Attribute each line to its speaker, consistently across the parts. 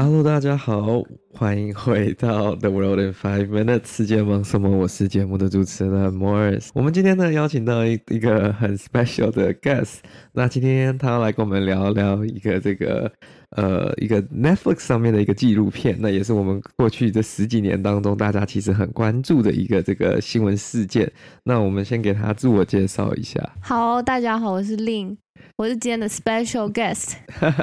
Speaker 1: Hello，大家好，欢迎回到 The World in Five Minutes。世界忙什么？我是节目的主持人 Morris。我们今天呢邀请到一一个很 special 的 guest。那今天他来跟我们聊聊一个这个呃一个 Netflix 上面的一个纪录片。那也是我们过去这十几年当中大家其实很关注的一个这个新闻事件。那我们先给他自我介绍一下。
Speaker 2: 好，大家好，我是 Lin。我是今天的 special guest。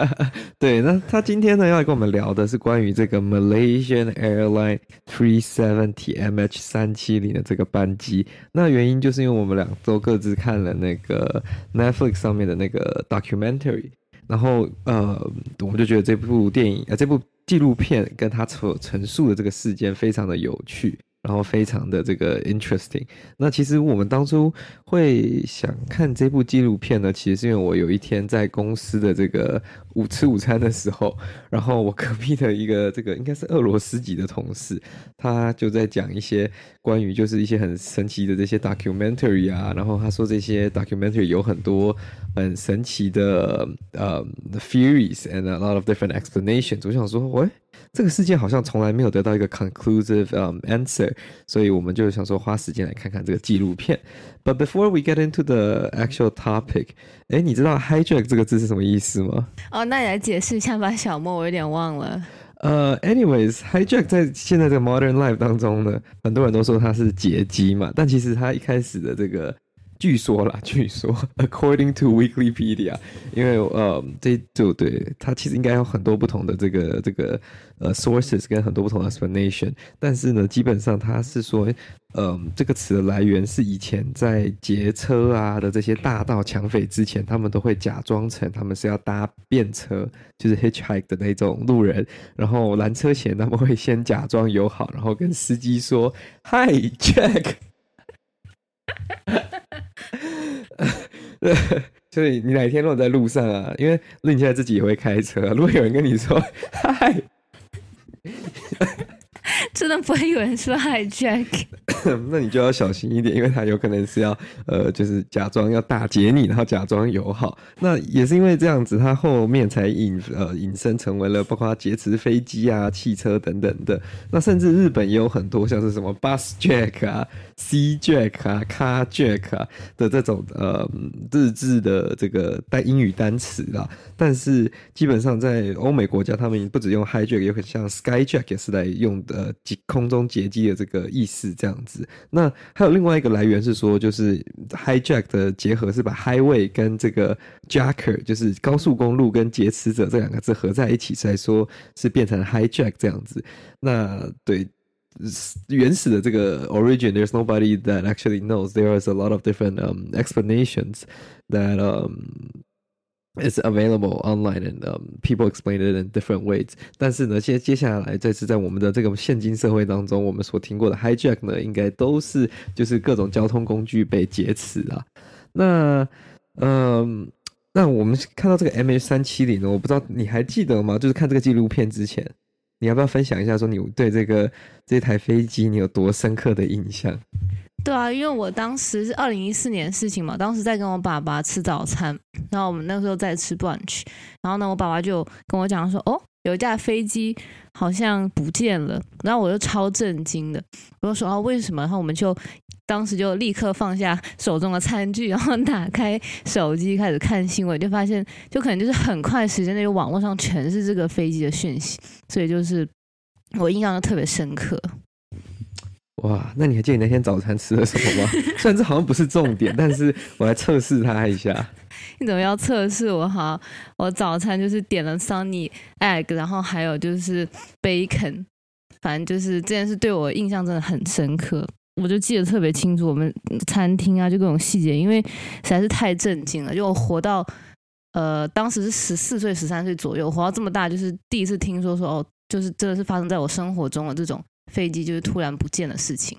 Speaker 1: 对，那他今天呢要来跟我们聊的是关于这个 Malaysian Airline 370 MH 三七零的这个班机。那原因就是因为我们俩都各自看了那个 Netflix 上面的那个 documentary，然后呃，我们就觉得这部电影呃这部纪录片跟他所陈述的这个事件非常的有趣。然后非常的这个 interesting。那其实我们当初会想看这部纪录片呢，其实是因为我有一天在公司的这个午吃午餐的时候，然后我隔壁的一个这个应该是俄罗斯籍的同事，他就在讲一些关于就是一些很神奇的这些 documentary 啊，然后他说这些 documentary 有很多很神奇的呃、um, theories and a lot of different explanations。我想说，喂。这个事件好像从来没有得到一个 conclusive um answer，所以我们就想说花时间来看看这个纪录片。But before we get into the actual topic，哎，你知道 hijack 这个字是什么意思吗？
Speaker 2: 哦，那你来解释一下吧，小莫，我有点忘了。
Speaker 1: 呃、uh,，anyways，hijack 在现在这个 modern life 当中呢，很多人都说它是劫机嘛，但其实它一开始的这个。据说啦，据说，according to Wikipedia，因为呃，这就对它其实应该有很多不同的这个这个呃 sources 跟很多不同的 explanation，但是呢，基本上它是说，嗯、这个词的来源是以前在劫车啊的这些大盗抢匪之前，他们都会假装成他们是要搭便车，就是 hitchhike 的那种路人，然后拦车前他们会先假装友好，然后跟司机说 Hi Jack。对，所以你哪天如果在路上啊，因为那你现在自己也会开车，如果有人跟你说 嗨，
Speaker 2: 真的不会有人说 hijack。
Speaker 1: 那你就要小心一点，因为他有可能是要呃，就是假装要打劫你，然后假装友好。那也是因为这样子，他后面才引呃引申成为了包括劫持飞机啊、汽车等等的。那甚至日本也有很多像是什么 bus jack 啊、C jack 啊、car jack 啊的这种呃日制的这个带英语单词啦。但是基本上在欧美国家，他们不只用 hijack，也很像 skyjack 也是来用的空中劫机的这个意思这样子。那还有另外一个来源是说，就是 hijack 的结合是把 highway 跟这个 jacker，就是高速公路跟劫持者这两个字合在一起，才说是变成 hijack 这样子。那对原始的这个 origin，there's nobody that actually knows. There is a lot of different um explanations that um. It's available online and people explain it in different ways. 但是呢，接接下来这次在我们的这个现今社会当中，我们所听过的 hijack 呢，应该都是就是各种交通工具被劫持啊。那嗯，那我们看到这个 MH 三七零呢，我不知道你还记得吗？就是看这个纪录片之前，你要不要分享一下，说你对这个这台飞机你有多深刻的印象？
Speaker 2: 对啊，因为我当时是二零一四年的事情嘛，当时在跟我爸爸吃早餐，然后我们那时候在吃 brunch，然后呢，我爸爸就跟我讲说，哦，有一架飞机好像不见了，然后我就超震惊的，我就说啊，为什么？然后我们就当时就立刻放下手中的餐具，然后打开手机开始看新闻，就发现就可能就是很快时间内，网络上全是这个飞机的讯息，所以就是我印象就特别深刻。
Speaker 1: 哇，那你还记得你那天早餐吃了什么吗？虽然这好像不是重点，但是我来测试他一下。
Speaker 2: 你怎么要测试我？哈，我早餐就是点了 Sunny Egg，然后还有就是 Bacon，反正就是这件事对我印象真的很深刻，我就记得特别清楚。我们餐厅啊，就各种细节，因为实在是太震惊了。就我活到呃，当时是十四岁、十三岁左右，活到这么大，就是第一次听说说哦，就是真的是发生在我生活中的这种。飞机就是突然不见的事情，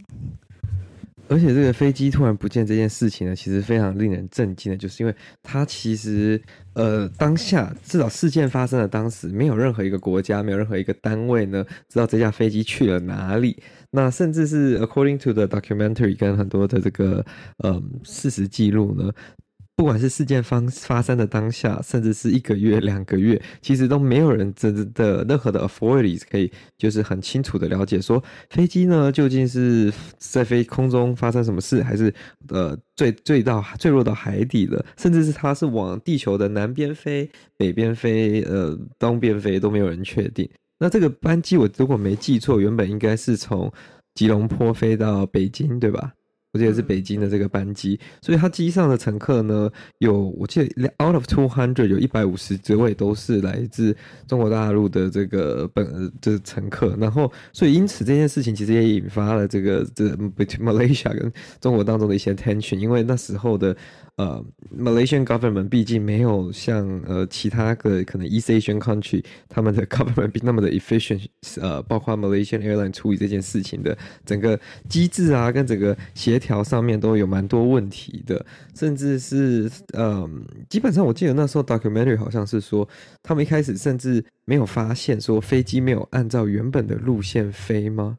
Speaker 1: 而且这个飞机突然不见这件事情呢，其实非常令人震惊的，就是因为它其实呃当下至少事件发生的当时，没有任何一个国家，没有任何一个单位呢知道这架飞机去了哪里。那甚至是 according to the documentary 跟很多的这个嗯事实记录呢。不管是事件发发生的当下，甚至是一个月、两个月，其实都没有人真的任何的 authorities 可以就是很清楚的了解说飞机呢究竟是在飞空中发生什么事，还是呃坠坠到坠落到海底了，甚至是它是往地球的南边飞、北边飞、呃东边飞都没有人确定。那这个班机我如果没记错，原本应该是从吉隆坡飞到北京，对吧？我记得是北京的这个班机，所以它机上的乘客呢，有我记得 out of two hundred 有一百五十职位都是来自中国大陆的这个本就是乘客，然后所以因此这件事情其实也引发了这个这 between Malaysia 跟中国当中的一些 tension，因为那时候的。呃、，Malaysian government 毕竟没有像呃其他个可能 East Asian country 他们的 government 比那么的 efficient，呃，包括 Malaysian airline 处理这件事情的整个机制啊，跟整个协调上面都有蛮多问题的，甚至是呃，基本上我记得那时候 documentary 好像是说，他们一开始甚至没有发现说飞机没有按照原本的路线飞吗？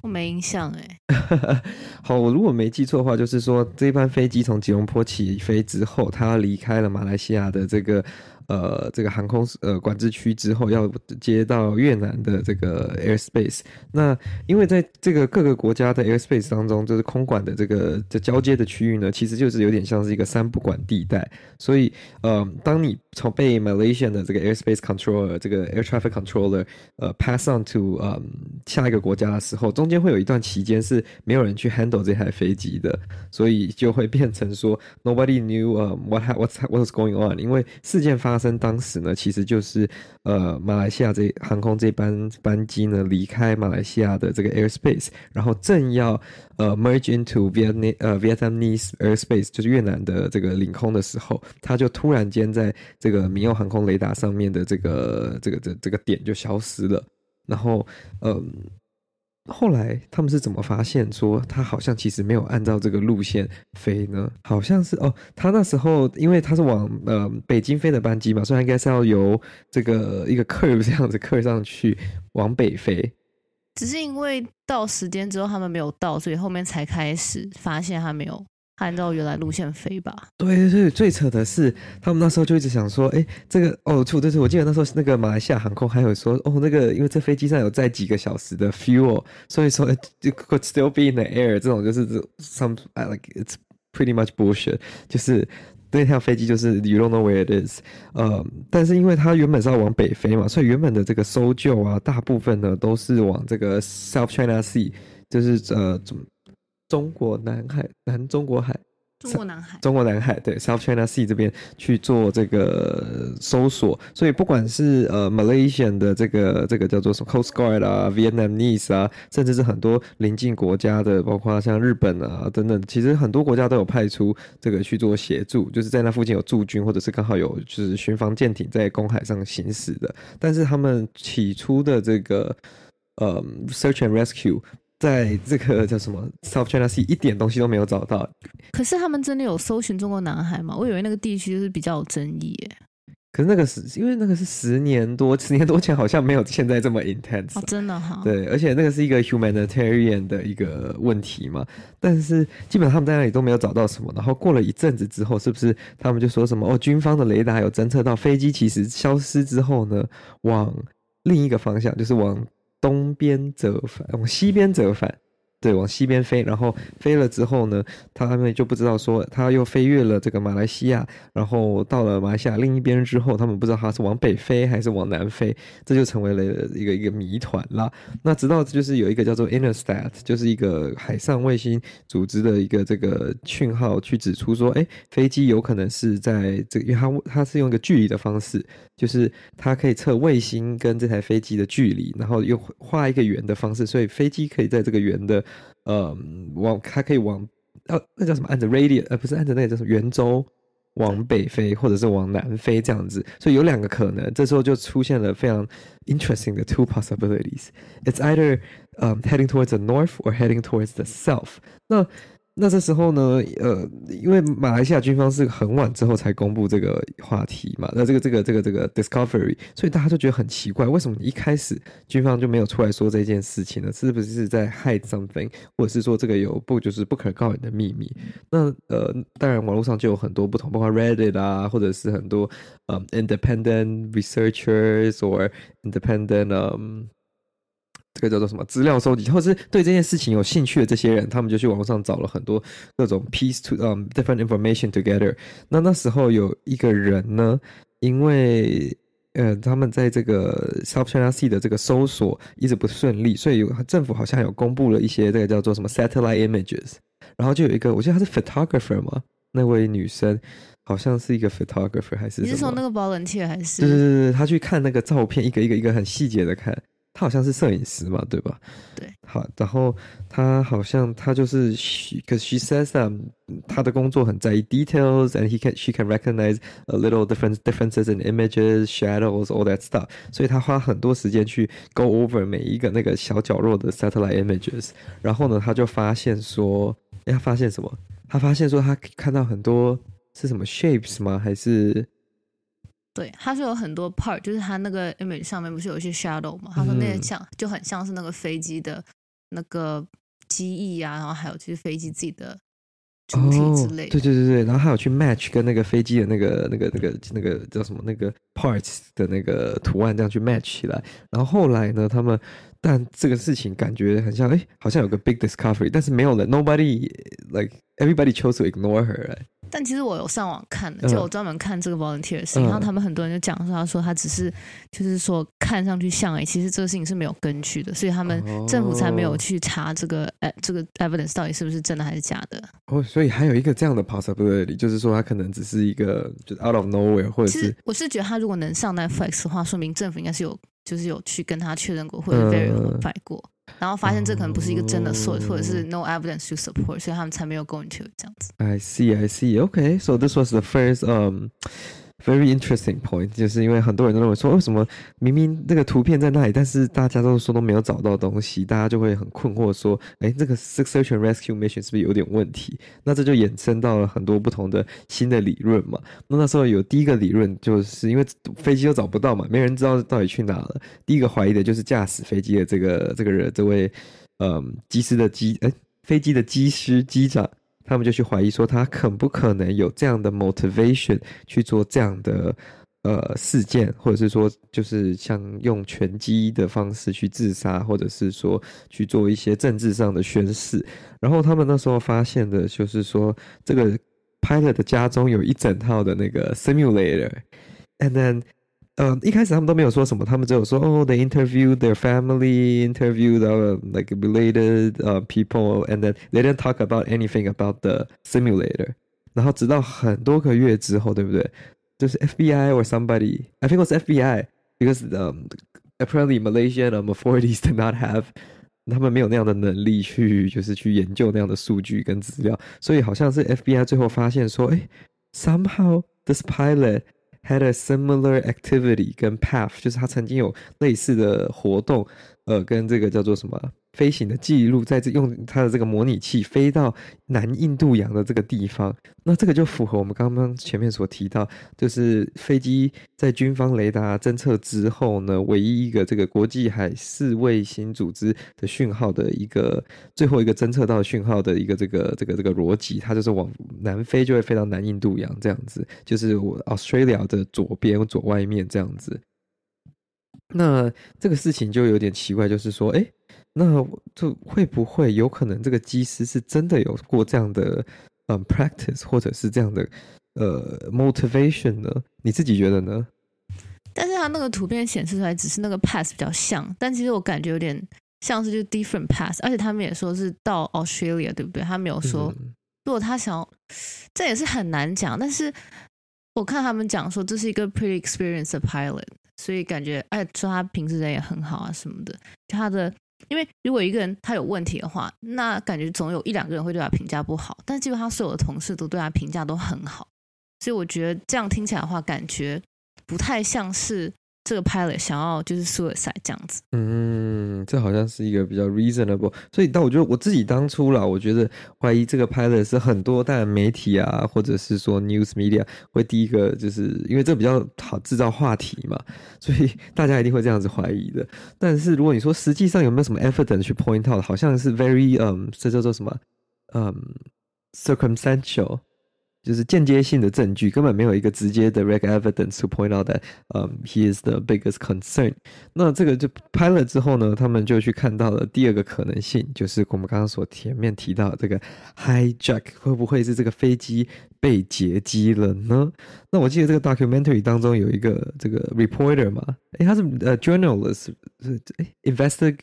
Speaker 2: 我没印象哎。
Speaker 1: 好，我如果没记错的话，就是说这班飞机从吉隆坡起飞之后，它离开了马来西亚的这个。呃，这个航空呃管制区之后要接到越南的这个 airspace，那因为在这个各个国家的 airspace 当中，就是空管的这个这交接的区域呢，其实就是有点像是一个三不管地带，所以呃，当你从被 Malaysian 的这个 airspace controller 这个 air traffic controller 呃 pass on to 呃下一个国家的时候，中间会有一段期间是没有人去 handle 这台飞机的，所以就会变成说 nobody knew um what what what's going on，因为事件发。生当时呢，其实就是呃，马来西亚这航空这班班机呢离开马来西亚的这个 airspace，然后正要呃 merge into Vietnam 呃 Vietnamese airspace，就是越南的这个领空的时候，它就突然间在这个民用航空雷达上面的这个这个这这个点就消失了，然后嗯。后来他们是怎么发现说他好像其实没有按照这个路线飞呢？好像是哦，他那时候因为他是往呃北京飞的班机嘛，所以他应该是要由这个一个 curve 这样子 curve 上去往北飞。
Speaker 2: 只是因为到时间之后他们没有到，所以后面才开始发现他没有。按照原来路线飞吧。对
Speaker 1: 对对，最扯的是，他们那时候就一直想说，哎，这个哦，错对对，我记得那时候那个马来西亚航空还有说，哦，那个因为这飞机上有载几个小时的 fuel，所以说 it could still be in the air。这种就是 some I like it's pretty much bullshit，就是那条飞机就是 you don't know where it is。呃，但是因为它原本是要往北飞嘛，所以原本的这个搜救啊，大部分呢都是往这个 South China Sea，就是呃怎么。中国南海、南中国海、
Speaker 2: 中国南海、
Speaker 1: 中国南海，对，South China Sea 这边去做这个搜索，所以不管是呃 Malaysian 的这个这个叫做什么 Coast Guard 啊，Vietnamese 啊，甚至是很多邻近国家的，包括像日本啊等等，其实很多国家都有派出这个去做协助，就是在那附近有驻军，或者是刚好有就是巡防舰艇在公海上行驶的，但是他们起初的这个呃 Search and Rescue。在这个叫什么 South China Sea 一点东西都没有找到。
Speaker 2: 可是他们真的有搜寻中国南海吗？我以为那个地区就是比较有争议耶。
Speaker 1: 可是那个是因为那个是十年多，十年多前好像没有现在这么 intense。
Speaker 2: 哦，真的哈。
Speaker 1: 对，而且那个是一个 humanitarian 的一个问题嘛。但是基本上他们在那里都没有找到什么。然后过了一阵子之后，是不是他们就说什么哦，军方的雷达有侦测到飞机其实消失之后呢，往另一个方向，就是往。东边折返，往西边折返，对，往西边飞，然后飞了之后呢，他们就不知道说他又飞越了这个马来西亚，然后到了马来西亚另一边之后，他们不知道他是往北飞还是往南飞，这就成为了一个一个谜团了。那直到就是有一个叫做 Interstat，就是一个海上卫星组织的一个这个讯号去指出说，哎，飞机有可能是在这个，因为它它是用一个距离的方式。就是它可以测卫星跟这台飞机的距离，然后又画一个圆的方式，所以飞机可以在这个圆的，呃，往它可以往，呃，那叫什么？按着 radius，呃，不是按着那个叫什么圆周往北飞，或者是往南飞这样子。所以有两个可能，这时候就出现了非常 interesting 的 two possibilities。It's either um heading towards the north or heading towards the south。那那这时候呢，呃，因为马来西亚军方是很晚之后才公布这个话题嘛，那这个这个这个这个 discovery，所以大家就觉得很奇怪，为什么一开始军方就没有出来说这件事情呢？是不是在 hide something，或者是说这个有不就是不可告人的秘密？那呃，当然网络上就有很多不同，包括 Reddit 啊，或者是很多呃、independent researchers or independent、um,。这个叫做什么资料收集，或者是对这件事情有兴趣的这些人，他们就去网络上找了很多各种 piece to um different information together。那那时候有一个人呢，因为呃他们在这个 South China Sea 的这个搜索一直不顺利，所以有政府好像有公布了一些这个叫做什么 satellite images。然后就有一个，我记得他是 photographer 嘛，那位女生好像是一个 photographer 还是？你是说
Speaker 2: 那个 volunteer 还是？
Speaker 1: 对对对对，她去看那个照片，一个一个一个很细节的看。他好像是摄影师嘛，对吧？
Speaker 2: 对。
Speaker 1: 好，然后他好像他就是，cause she says that 他的工作很在意 details，and he can she can recognize a little different differences in images, shadows, all that stuff。所以他花很多时间去 go over 每一个那个小角落的 satellite images。然后呢，他就发现说，哎，他发现什么？他发现说他看到很多是什么 shapes 吗？还是？
Speaker 2: 对，他说有很多 part，就是他那个 image 上面不是有一些 shadow 嘛？他说那些像就很像是那个飞机的那个机翼啊，然后还有就是飞机自己的主体之类的。
Speaker 1: 对对对对，然后还有去 match 跟那个飞机的那个那个那个那个叫什么那个 parts 的那个图案这样去 match 起来。然后后来呢，他们但这个事情感觉很像，哎，好像有个 big discovery，但是没有了，nobody like everybody chose to ignore her。Right?
Speaker 2: 但其实我有上网看的，就我专门看这个 volunteer 的事情，然后他们很多人就讲说，他说他只是就是说看上去像诶，其实这个事情是没有根据的，所以他们政府才没有去查这个诶这个 evidence 到底是不是真的还是假的。
Speaker 1: 哦，所以还有一个这样的 possibility，就是说他可能只是一个就是 out of nowhere，或者是
Speaker 2: 我是觉得他如果能上 Netflix 的话，说明政府应该是有就是有去跟他确认过或者 verify 过。然后发现这可能不是一个真的 source，、或者是 no evidence to support，所以他们才没有 going to 这样子。
Speaker 1: I see, I see. Okay, so this was the first um. Very interesting point，就是因为很多人都认为说，为什么明明那个图片在那里，但是大家都说都没有找到东西，大家就会很困惑说，哎，这个 search and rescue mission 是不是有点问题？那这就衍生到了很多不同的新的理论嘛。那那时候有第一个理论，就是因为飞机都找不到嘛，没人知道到底去哪了。第一个怀疑的就是驾驶飞机的这个这个人，这位嗯，机师的机，哎，飞机的机师机长。他们就去怀疑说，他可不可能有这样的 motivation 去做这样的呃事件，或者是说，就是像用拳击的方式去自杀，或者是说去做一些政治上的宣示。然后他们那时候发现的就是说，这个 pilot 的家中有一整套的那个 simulator，and then。呃，一开始他们都没有说什么，他们只有说哦，they interviewed their family, interviewed uh, like related uh people, and then they didn't talk about anything about the simulator。然后直到很多个月之后，对不对？就是 FBI or somebody, I think it was FBI, because um apparently Malaysian authorities did not have，他们没有那样的能力去就是去研究那样的数据跟资料，所以好像是 FBI 最后发现说，哎，somehow this pilot。 Had a similar activity 跟 path，就是他曾经有类似的活动， 呃，跟这个叫做什么？飞行的记录，在这用它的这个模拟器飞到南印度洋的这个地方，那这个就符合我们刚刚前面所提到，就是飞机在军方雷达侦测之后呢，唯一一个这个国际海事卫星组织的讯号的一个最后一个侦测到讯号的一个这个这个这个逻辑，它就是往南飞就会飞到南印度洋这样子，就是我 Australia 的左边左外面这样子。那这个事情就有点奇怪，就是说，哎。那就会不会有可能这个机师是真的有过这样的嗯 practice，或者是这样的呃 motivation 呢？你自己觉得呢？
Speaker 2: 但是他那个图片显示出来只是那个 pass 比较像，但其实我感觉有点像是就 different pass，而且他们也说是到 Australia，对不对？他没有说如果他想要，这也是很难讲。但是我看他们讲说这是一个 pretty experienced pilot，所以感觉哎说他平时人也很好啊什么的，他的。因为如果一个人他有问题的话，那感觉总有一两个人会对他评价不好，但基本上所有的同事都对他评价都很好，所以我觉得这样听起来的话，感觉不太像是这个 pilot 想要就是 suicide 这样子。
Speaker 1: 嗯，这好像是一个比较 reasonable。所以，但我觉得我自己当初啦，我觉得怀疑这个 pilot 是很多但媒体啊，或者是说 news media 会第一个就是因为这比较好制造话题嘛，所以大家一定会这样子怀疑的。但是如果你说实际上有没有什么 evidence 去 point out，好像是 very 嗯，这叫做什么嗯 circumstantial。就是间接性的证据，根本没有一个直接的 r e c evidence to point out that，嗯、um,，he is the biggest concern。那这个就拍了之后呢，他们就去看到了第二个可能性，就是我们刚刚所前面提到的这个 hijack 会不会是这个飞机被劫机了呢？那我记得这个 documentary 当中有一个这个 reporter 嘛，诶，他是呃 journalist，是诶 investor。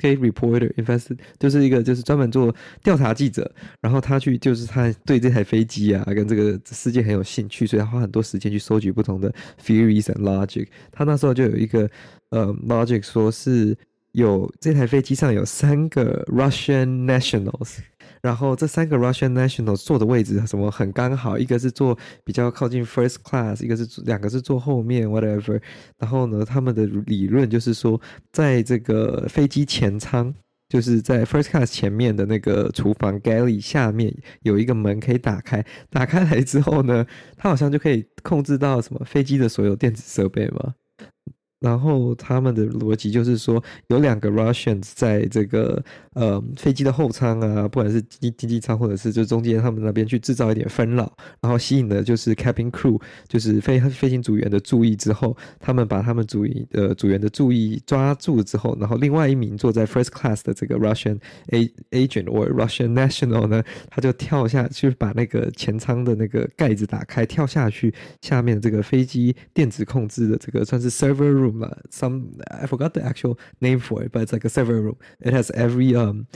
Speaker 1: K reporter invested 就是一个就是专门做调查记者，然后他去就是他对这台飞机啊跟这个世界很有兴趣，所以他花很多时间去收集不同的 theories and logic。他那时候就有一个呃 logic 说是有这台飞机上有三个 Russian nationals。然后这三个 Russian national 坐的位置什么很刚好，一个是坐比较靠近 first class，一个是两个是坐后面 whatever。然后呢，他们的理论就是说，在这个飞机前舱，就是在 first class 前面的那个厨房 galley 下面有一个门可以打开，打开来之后呢，它好像就可以控制到什么飞机的所有电子设备嘛。然后他们的逻辑就是说，有两个 Russians 在这个呃飞机的后舱啊，不管是经经济舱或者是就中间他们那边去制造一点纷扰，然后吸引的就是 cabin crew，就是飞飞行组员的注意之后，他们把他们组员呃组员的注意抓住之后，然后另外一名坐在 first class 的这个 Russian a agent or Russian national 呢，他就跳下去把那个前舱的那个盖子打开，跳下去下面这个飞机电子控制的这个算是 server room。Some I forgot the actual name for it, but it's like a server room. It has every um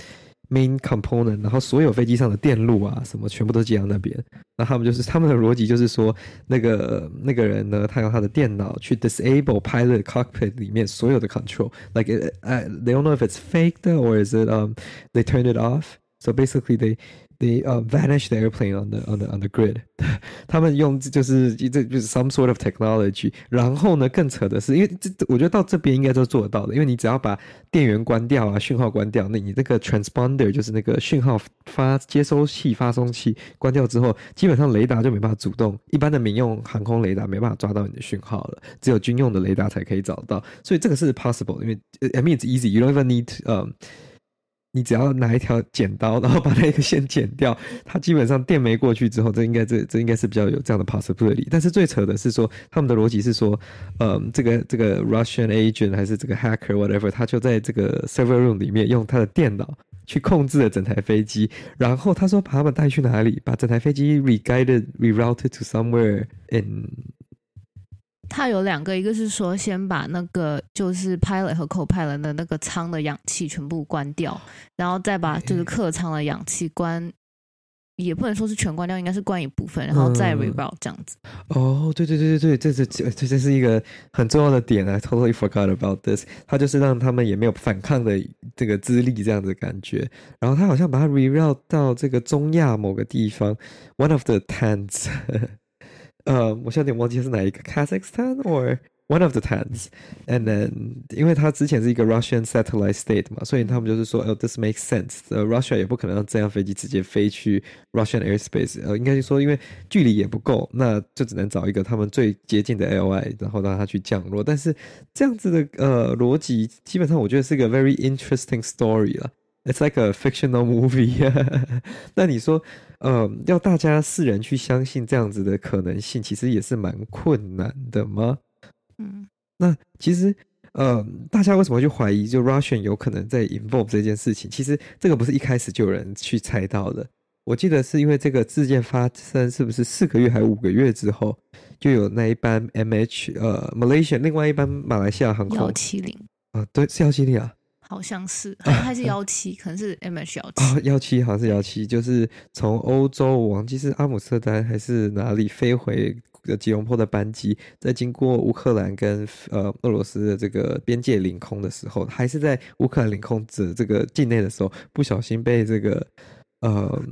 Speaker 1: main component. 然后所有飞机上的电路啊，什么全部都接到那边。那他们就是他们的逻辑就是说，那个那个人呢，他用他的电脑去 disable pilot cockpit 里面所有的 control. Like I they don't know if it's faked or is it um they turned it off. So basically they They uh vanish the airplane on the on the on the grid。他们用就是这就是 some sort of technology。然后呢，更扯的是，因为这我觉得到这边应该都做得到的，因为你只要把电源关掉啊，讯号关掉，那你那个 transponder 就是那个讯号发接收器发送器关掉之后，基本上雷达就没办法主动，一般的民用航空雷达没办法抓到你的讯号了，只有军用的雷达才可以找到。所以这个是 possible，因为 I mean it's easy，you don't even need um。你只要拿一条剪刀，然后把那个线剪掉，它基本上电没过去之后，这应该这这应该是比较有这样的 possibility。但是最扯的是说，他们的逻辑是说，嗯，这个这个 Russian agent 还是这个 hacker whatever，他就在这个 server room 里面用他的电脑去控制了整台飞机，然后他说把他们带去哪里，把整台飞机 re-guided rerouted to somewhere in。
Speaker 2: 他有两个，一个是说先把那个就是 pilot 和 co-pilot 的那个舱的氧气全部关掉，然后再把就是客舱的氧气关，也不能说是全关掉，应该是关一部分，然后再 reroute 这样子。
Speaker 1: 哦，对对对对对，这是这这是一个很重要的点啊，totally forgot about this。他就是让他们也没有反抗的这个资历这样子的感觉，然后他好像把它 reroute 到这个中亚某个地方，one of the tents。呃，我现在有点忘记是哪一个，Kazakhstan or one of the tens，and then 因为它之前是一个 Russian satellite state 嘛，所以他们就是说，哦，this makes sense，呃，Russia 也不可能让这样飞机直接飞去 Russian airspace，呃，应该是说因为距离也不够，那就只能找一个他们最接近的 AOI，然后让它去降落。但是这样子的呃逻辑，基本上我觉得是一个 very interesting story 了。It's like a fictional movie。那你说，呃，要大家世人去相信这样子的可能性，其实也是蛮困难的吗？嗯，那其实，呃，大家为什么会去怀疑就 Russian 有可能在 involve 这件事情？其实这个不是一开始就有人去猜到的。我记得是因为这个事件发生是不是四个月还五个月之后，就有那一班 MH 呃 Malaysia 另外一班马来西亚航空
Speaker 2: 幺七零
Speaker 1: 啊，对，是幺七零啊。
Speaker 2: 好像是，好像还是幺七，可能是 MH 幺七。
Speaker 1: 哦，幺七好像是幺七，就是从欧洲，我忘记是阿姆斯特丹还是哪里飞回吉隆坡的班机，在经过乌克兰跟呃俄罗斯的这个边界领空的时候，还是在乌克兰领空的这个境内的时候，不小心被这个呃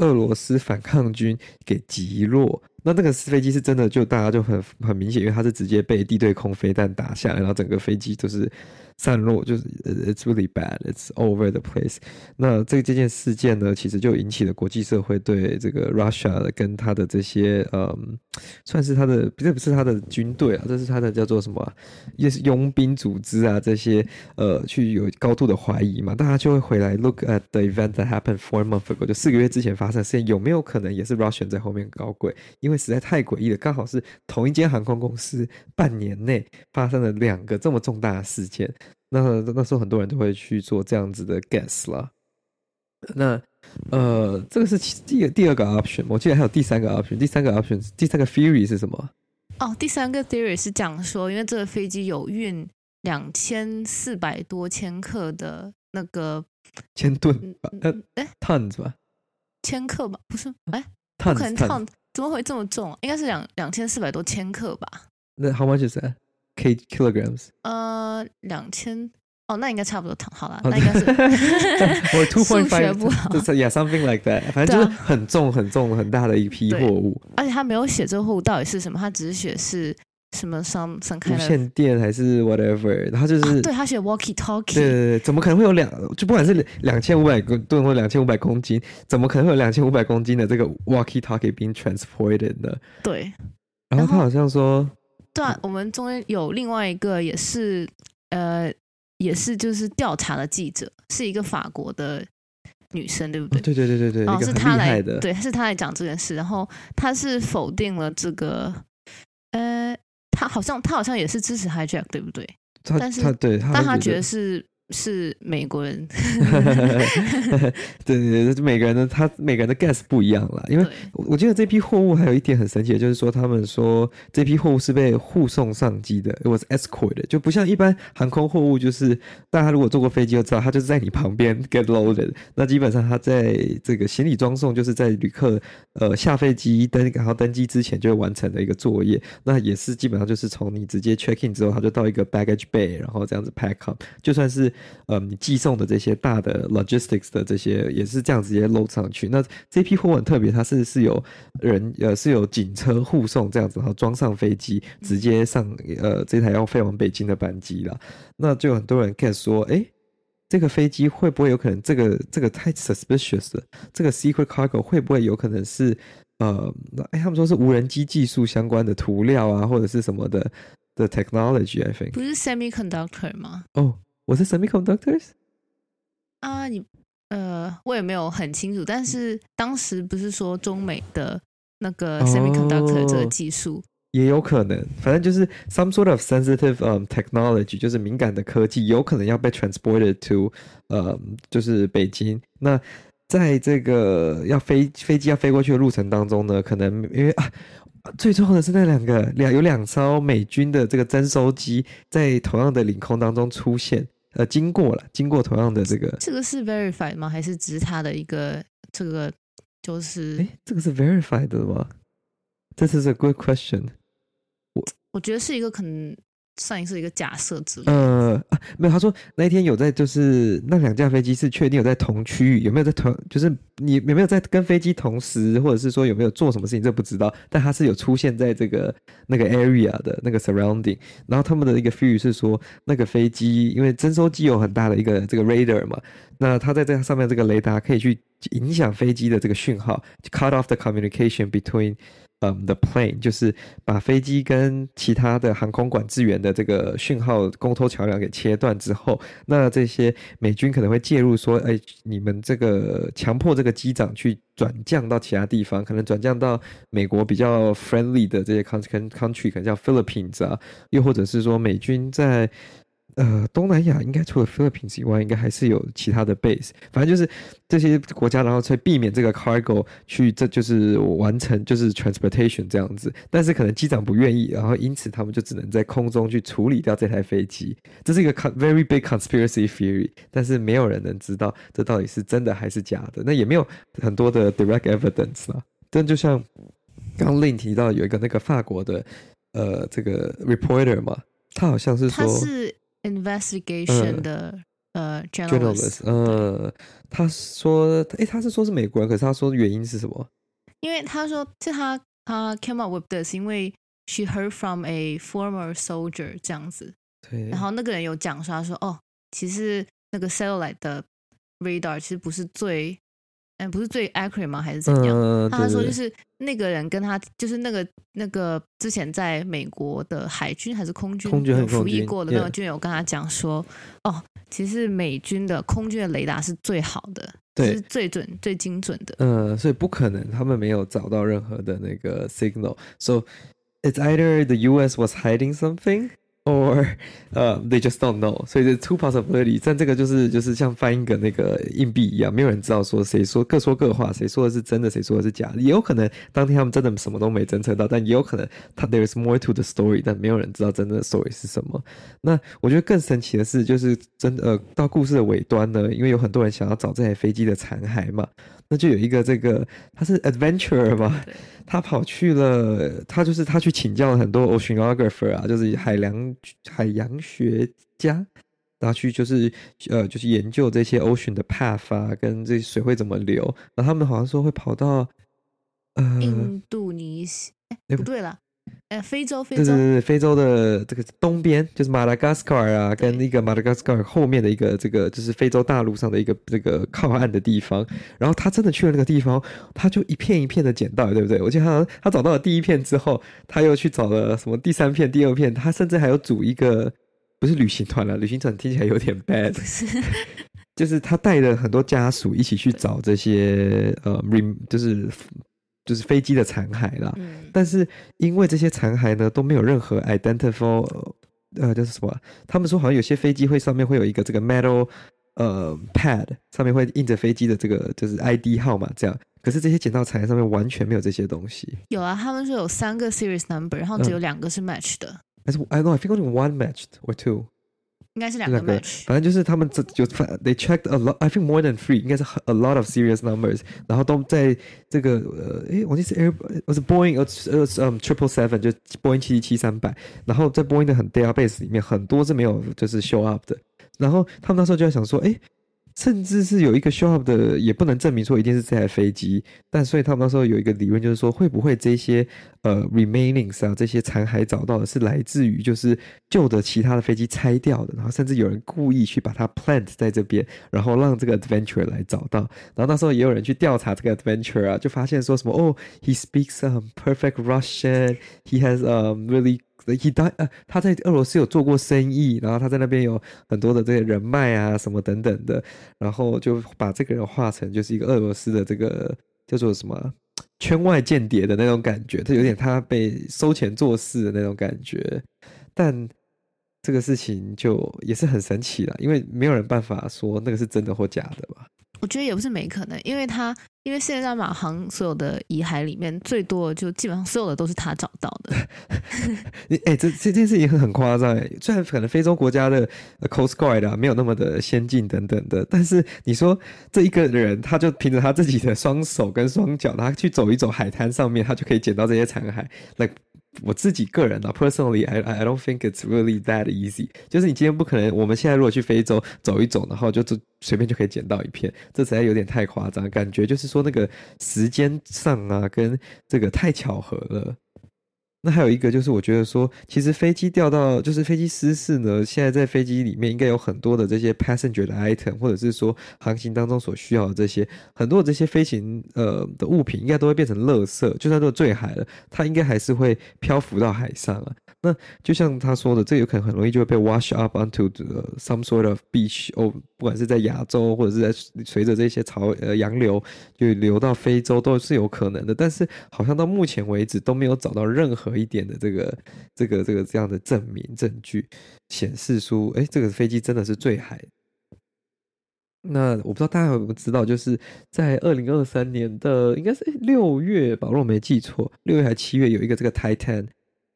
Speaker 1: 俄罗斯反抗军给击落。那那个飞机是真的，就大家就很很明显，因为它是直接被地对空飞弹打下来，然后整个飞机就是。散落就是，it's really bad, it's over the place。那这这件事件呢，其实就引起了国际社会对这个 Russia 跟他的这些，嗯，算是他的，这不是他的军队啊，这是他的叫做什么，也是佣兵组织啊，这些呃，去有高度的怀疑嘛。大家就会回来 look at the event that happened four months ago，就四个月之前发生的事件，有没有可能也是 Russian 在后面搞鬼？因为实在太诡异了，刚好是同一间航空公司，半年内发生了两个这么重大的事件。那那时候很多人都会去做这样子的 guess 啦。那呃，这个是第二第二个 option，我记得还有第三个 option，第三个 option，第三个 theory 是什么？
Speaker 2: 哦，第三个 theory 是讲说，因为这个飞机有运两千四百多千克的那个
Speaker 1: 千吨，呃，哎，tons 吧？
Speaker 2: 千克吧？不是，哎，不可能 ton，怎么会这么重？应该是两两千四百多千克吧？
Speaker 1: 那 how much is that？K kilograms，
Speaker 2: 呃，两千哦，那应该差不多。好了，那应该是
Speaker 1: 我 two point five，
Speaker 2: 不好，
Speaker 1: 就是 yeah something like that，反正就是很重很重很大的一批货物。
Speaker 2: 而且他没有写这个货物到底是什么，他只是写是什么 some kind of
Speaker 1: 无线电还是 whatever，然后就是、啊、
Speaker 2: 对他写 walkie talkie，
Speaker 1: 对对对，怎么可能会有两就不管是两千五百吨或两千五百公斤，怎么可能会有两千五百公斤的这个 walkie talkie being transported 呢？
Speaker 2: 对，
Speaker 1: 然后他好像说。
Speaker 2: 对啊，我们中间有另外一个也是，呃，也是就是调查的记者，是一个法国的女生，对不对？
Speaker 1: 哦、对对对对对，
Speaker 2: 哦，是她来的，对，是她来讲这件事，然后她是否定了这个，呃，她好像她好像也是支持 hijack，对不对？但是，
Speaker 1: 对，
Speaker 2: 但她觉得是。是美国人，
Speaker 1: 对 对对，每个人的他每个人的 guess 不一样啦。因为我觉得这批货物还有一点很神奇的，就是说他们说这批货物是被护送上机的，it was escorted，就不像一般航空货物，就是大家如果坐过飞机就知道，它就是在你旁边 get loaded。那基本上它在这个行李装送，就是在旅客呃下飞机登然后登机之前就会完成的一个作业。那也是基本上就是从你直接 check in 之后，它就到一个 baggage bay，然后这样子 pack up，就算是。呃，你寄送的这些大的 logistics 的这些也是这样直接 load 上去。那这批货很特别，它是是有人呃是有警车护送这样子，然后装上飞机直接上呃这台要飞往北京的班机了。那就很多人 guess 说，哎，这个飞机会不会有可能这个这个太 suspicious 了？这个 secret cargo 会不会有可能是呃，哎他们说是无人机技术相关的涂料啊，或者是什么的的 technology？I think
Speaker 2: 不是 semiconductor 吗？
Speaker 1: 哦。我是 semiconductors
Speaker 2: 啊，你呃，我也没有很清楚，但是当时不是说中美的那个 semiconductor 这个技术、哦、
Speaker 1: 也有可能，反正就是 some sort of sensitive um technology，就是敏感的科技，有可能要被 transported to 呃，就是北京。那在这个要飞飞机要飞过去的路程当中呢，可能因为啊，最重要的是那两个两有两艘美军的这个侦收机在同样的领空当中出现。呃，经过了，经过同样的这个，
Speaker 2: 这个是 verified 吗？还是只是他的一个这个就是？
Speaker 1: 哎，这个是 verified 的吗？This is a good question。
Speaker 2: 我我觉得是一个可能。算是一个假设之类。
Speaker 1: 呃、啊，没有，他说那一天有在，就是那两架飞机是确定有在同区域，有没有在同，就是你有没有在跟飞机同时，或者是说有没有做什么事情，这不知道。但他是有出现在这个那个 area 的那个 surrounding。然后他们的一个 view 是说，那个飞机因为征收机有很大的一个这个 radar 嘛，那它在这上面这个雷达可以去影响飞机的这个讯号，cut off the communication between。嗯、，the plane 就是把飞机跟其他的航空管制员的这个讯号沟通桥梁给切断之后，那这些美军可能会介入说，哎，你们这个强迫这个机长去转降到其他地方，可能转降到美国比较 friendly 的这些 country country，可能叫 Philippines 啊，又或者是说美军在。呃，东南亚应该除了菲律宾以外，应该还是有其他的 base。反正就是这些国家，然后才避免这个 cargo 去，这就是完成就是 transportation 这样子。但是可能机长不愿意，然后因此他们就只能在空中去处理掉这台飞机。这是一个 very big conspiracy theory，但是没有人能知道这到底是真的还是假的。那也没有很多的 direct evidence 啦。但就像刚刚 Lin 提到有一个那个法国的呃这个 reporter 嘛，他好像是说。
Speaker 2: Investigation 的、嗯、呃
Speaker 1: journalist，呃，他说，诶，他是说是美国人，可是他说原因是什么？
Speaker 2: 因为他说，是他他 came up with this，因为 she heard from a former soldier 这样子。
Speaker 1: 对。
Speaker 2: 然后那个人有讲说，他说哦，其实那个 satellite 的 radar 其实不是最。嗯，不是最 accurate 吗？还是怎样？嗯、他说就是那个人跟他，就是那个那个之前在美国的海军还是空军有服役过的那个军友跟他讲说，哦，其实美军的空军的雷达是最好的，对，是最准、最精准的。
Speaker 1: 嗯，所以不可能他们没有找到任何的那个 signal。So it's either the U.S. was hiding something. Or，呃、，they just don't know，所以这 two possibilities。但这个就是就是像翻一个那个硬币一样，没有人知道说谁说各说各话，谁说的是真的，谁说的是假的。也有可能当天他们真的什么都没侦测到，但也有可能他 there is more to the story，但没有人知道真正的 story 是什么。那我觉得更神奇的是，就是真的呃到故事的尾端呢，因为有很多人想要找这台飞机的残骸嘛。那就有一个这个，他是 adventurer 吧，他跑去了，他就是他去请教了很多 oceanographer 啊，就是海洋海洋学家，然后去就是呃就是研究这些 ocean 的 path 啊，跟这水会怎么流，然后他们好像说会跑到呃
Speaker 2: 印度尼西，哎不对了。呃，非洲，非洲，
Speaker 1: 对对对，非洲的这个东边就是马达加斯加啊，跟那个马达加斯加后面的一个这个就是非洲大陆上的一个这个靠岸的地方。然后他真的去了那个地方，他就一片一片的捡到，对不对？我记得他他找到了第一片之后，他又去找了什么第三片、第二片，他甚至还有组一个不是旅行团了，旅行团听起来有点 bad，就是他带着很多家属一起去找这些呃就是。就是飞机的残骸啦，嗯，但是因为这些残骸呢都没有任何 identifiable，呃，就是什么？他们说好像有些飞机会上面会有一个这个 metal 呃 pad，上面会印着飞机的这个就是 ID 号码这样。可是这些捡到残骸上面完全没有这些东西。
Speaker 2: 有啊，他们说有三个 series number，然后只有两个是 match 的。
Speaker 1: I know, I think only one matched or two。
Speaker 2: 应该是两个 match，
Speaker 1: 反正就是他们这就 they checked a lot，I think more than three，应该是 a lot of serious numbers，然后都在这个呃，诶，我记得是 Air，我是 Boeing，呃呃嗯 triple seven，就 Boeing 七七七三百，然后在 Boeing 的很 database 里面很多是没有就是 show up 的，然后他们那时候就在想说，诶。甚至是有一个 show up 的，也不能证明说一定是这台飞机，但所以他们那时候有一个理论，就是说会不会这些呃 remainings 啊，这些残骸找到的是来自于就是旧的其他的飞机拆掉的，然后甚至有人故意去把它 plant 在这边，然后让这个 adventure 来找到，然后那时候也有人去调查这个 adventure 啊，就发现说什么哦，he speaks um perfect Russian，he has um really He died, 呃，他在俄罗斯有做过生意，然后他在那边有很多的这些人脉啊，什么等等的，然后就把这个人画成就是一个俄罗斯的这个叫做什么圈外间谍的那种感觉，他有点他被收钱做事的那种感觉，但这个事情就也是很神奇了，因为没有人办法说那个是真的或假的吧。
Speaker 2: 我觉得也不是没可能，因为他因为现在马航所有的遗骸里面最多就基本上所有的都是他找到的。
Speaker 1: 你哎、这这件事情很夸张哎，虽然可能非洲国家的 Coast Guard 啊没有那么的先进等等的，但是你说这一个人他就凭着他自己的双手跟双脚，他去走一走海滩上面，他就可以捡到这些残骸。我自己个人啊，personally，I I don't think it's really that easy。就是你今天不可能，我们现在如果去非洲走一走，然后就就随便就可以捡到一片，这实在有点太夸张，感觉就是说那个时间上啊，跟这个太巧合了。那还有一个就是，我觉得说，其实飞机掉到就是飞机失事呢，现在在飞机里面应该有很多的这些 passenger 的 item，或者是说航行当中所需要的这些很多的这些飞行呃的物品，应该都会变成垃圾。就算都坠海了，它应该还是会漂浮到海上啊。那就像他说的，这有可能很容易就会被 wash up onto the some sort of beach，哦，不管是在亚洲或者是在随着这些潮呃洋流就流到非洲都是有可能的。但是好像到目前为止都没有找到任何有一点的这个这个这个这样的证明证据显示出，哎，这个飞机真的是坠海。那我不知道大家有没有知道，就是在二零二三年的应该是六月吧，如果没记错，六月还七月有一个这个 Titan。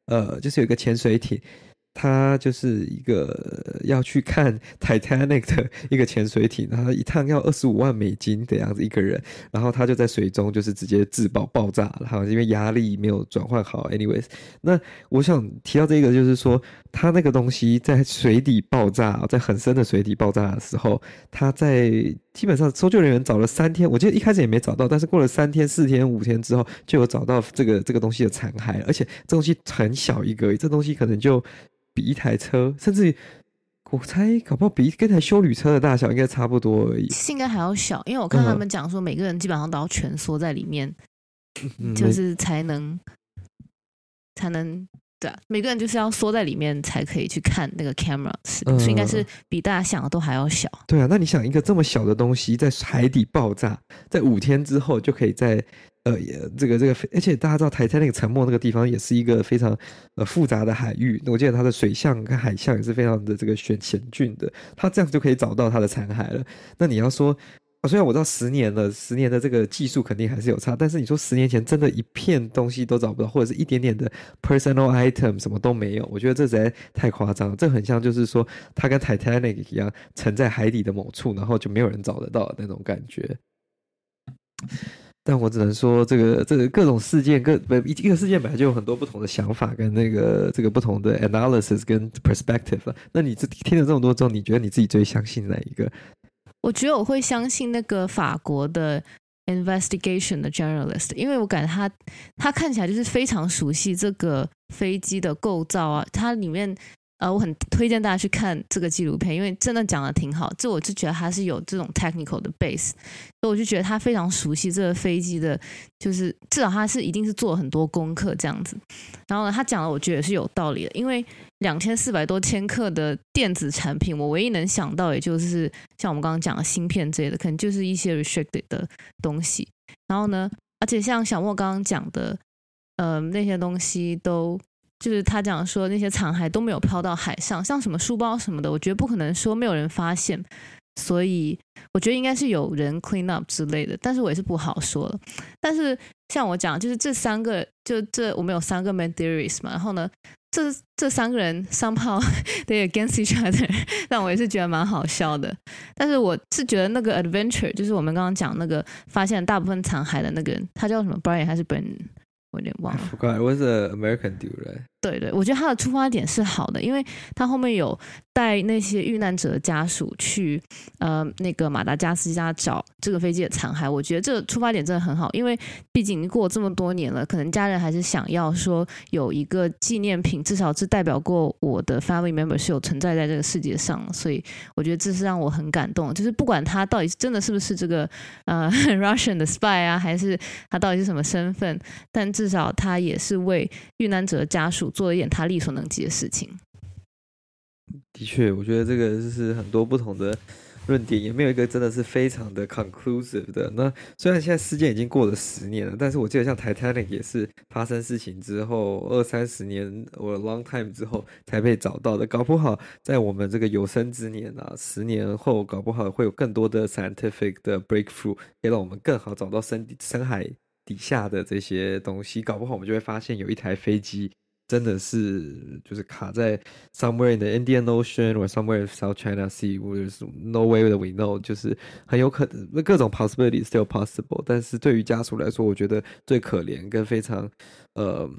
Speaker 1: 呃，就是有一个潜水艇，他就是一个要去看 Titanic 的一个潜水艇，然后一趟要二十五万美金的样子一个人，然后他就在水中就是直接自爆爆炸了，好像因为压力没有转换好。Anyways，那我想提到这个，就是说他那个东西在水底爆炸，在很深的水底爆炸的时候，他在基本上搜救人员找了三天，我记得一开始也没找到，但是过了三天、四天、五天之后，就有找到这个这个东西的残骸，而且这东西很小一个，这东西可能就比一台车，甚至我猜搞不好比跟台修旅车的大小应该差不多而已。
Speaker 2: 应该还要小，因为我看他们讲说，每个人基本上都要蜷缩在里面，嗯、就是才能才能。对啊，每个人就是要缩在里面才可以去看那个 camera，所以应该是比大家想的都还要小。
Speaker 1: 对啊，那你想一个这么小的东西在海底爆炸，在五天之后就可以在呃也这个这个，而且大家知道台在那个沉没那个地方也是一个非常呃复杂的海域，那我记得它的水象跟海象也是非常的这个险险峻的，它这样就可以找到它的残骸了。那你要说。啊，虽然我知道十年了，十年的这个技术肯定还是有差，但是你说十年前真的一片东西都找不到，或者是一点点的 personal item 什么都没有，我觉得这实在太夸张了。这很像就是说，它跟 Titanic 一样沉在海底的某处，然后就没有人找得到那种感觉。但我只能说，这个这个各种事件，各不一个事件本来就有很多不同的想法跟那个这个不同的 analysis 跟 perspective。那你这听了这么多之后，你觉得你自己最相信哪一个？
Speaker 2: 我觉得我会相信那个法国的 investigation 的 journalist，因为我感觉他他看起来就是非常熟悉这个飞机的构造啊，它里面。呃，我很推荐大家去看这个纪录片，因为真的讲的挺好。这我就觉得他是有这种 technical 的 base，所以我就觉得他非常熟悉这个飞机的，就是至少他是一定是做了很多功课这样子。然后呢，他讲的我觉得也是有道理的，因为两千四百多千克的电子产品，我唯一能想到也就是像我们刚刚讲的芯片之类的，可能就是一些 restricted 的东西。然后呢，而且像小莫刚刚讲的，呃，那些东西都。就是他讲说那些残骸都没有飘到海上，像什么书包什么的，我觉得不可能说没有人发现，所以我觉得应该是有人 clean up 之类的，但是我也是不好说了。但是像我讲，就是这三个，就这我们有三个 main theories 嘛，然后呢，这这三个人 somehow they against each other，但我也是觉得蛮好笑的。但是我是觉得那个 adventure，就是我们刚刚讲那个发现大部分残骸的那个人，他叫什么 Brian 还是 Ben？我有点忘了。
Speaker 1: I was an American dude, right?
Speaker 2: 对对，我觉得他的出发点是好的，因为他后面有带那些遇难者的家属去呃那个马达加斯加找这个飞机的残骸。我觉得这个出发点真的很好，因为毕竟已经过这么多年了，可能家人还是想要说有一个纪念品，至少是代表过我的 family member 是有存在在这个世界上。所以我觉得这是让我很感动，就是不管他到底真的是不是这个呃 Russian 的 spy 啊，还是他到底是什么身份，但至少他也是为遇难者的家属。做一点他力所能及的事情。
Speaker 1: 的确，我觉得这个就是很多不同的论点，也没有一个真的是非常的 conclusive 的。那虽然现在事件已经过了十年了，但是我记得像 Titanic 也是发生事情之后二三十年，我 long time 之后才被找到的。搞不好在我们这个有生之年啊，十年后搞不好会有更多的 scientific 的 breakthrough，可以让我们更好找到深深海底下的这些东西。搞不好我们就会发现有一台飞机。真的是就是卡在 somewhere in the Indian Ocean or somewhere in South China Sea，或者是 no way that we know，就是很有可能，那各种 possibility still possible。但是对于家属来说，我觉得最可怜跟非常呃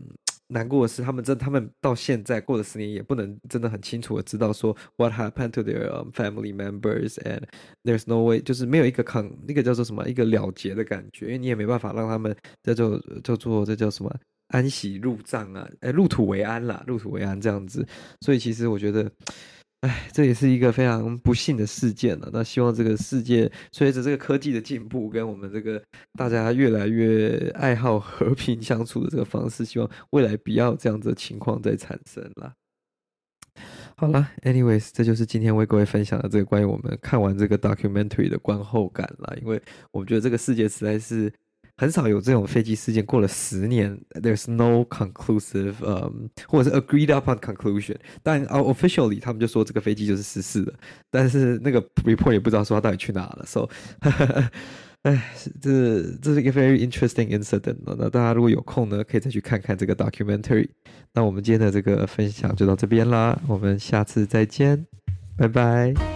Speaker 1: 难过的是，他们真他们到现在过了十年，也不能真的很清楚的知道说 what happened to their family members，and there's no way，就是没有一个抗那个叫做什么一个了结的感觉，因为你也没办法让他们叫做叫做这叫什么。安息入葬啊，哎，入土为安啦，入土为安这样子，所以其实我觉得，哎，这也是一个非常不幸的事件了。那希望这个世界随着这个科技的进步，跟我们这个大家越来越爱好和平相处的这个方式，希望未来不要这样子的情况再产生了。好了，anyways，这就是今天为各位分享的这个关于我们看完这个 documentary 的观后感了。因为我觉得这个世界实在是。很少有这种飞机事件过了十年，there's no conclusive，呃、um，或者是 agreed upon conclusion。但 officially 他们就说这个飞机就是失事的，但是那个 report 也不知道说它到底去哪了。So，哎，这这是一个 very interesting incident。那大家如果有空呢，可以再去看看这个 documentary。那我们今天的这个分享就到这边啦，我们下次再见，拜拜。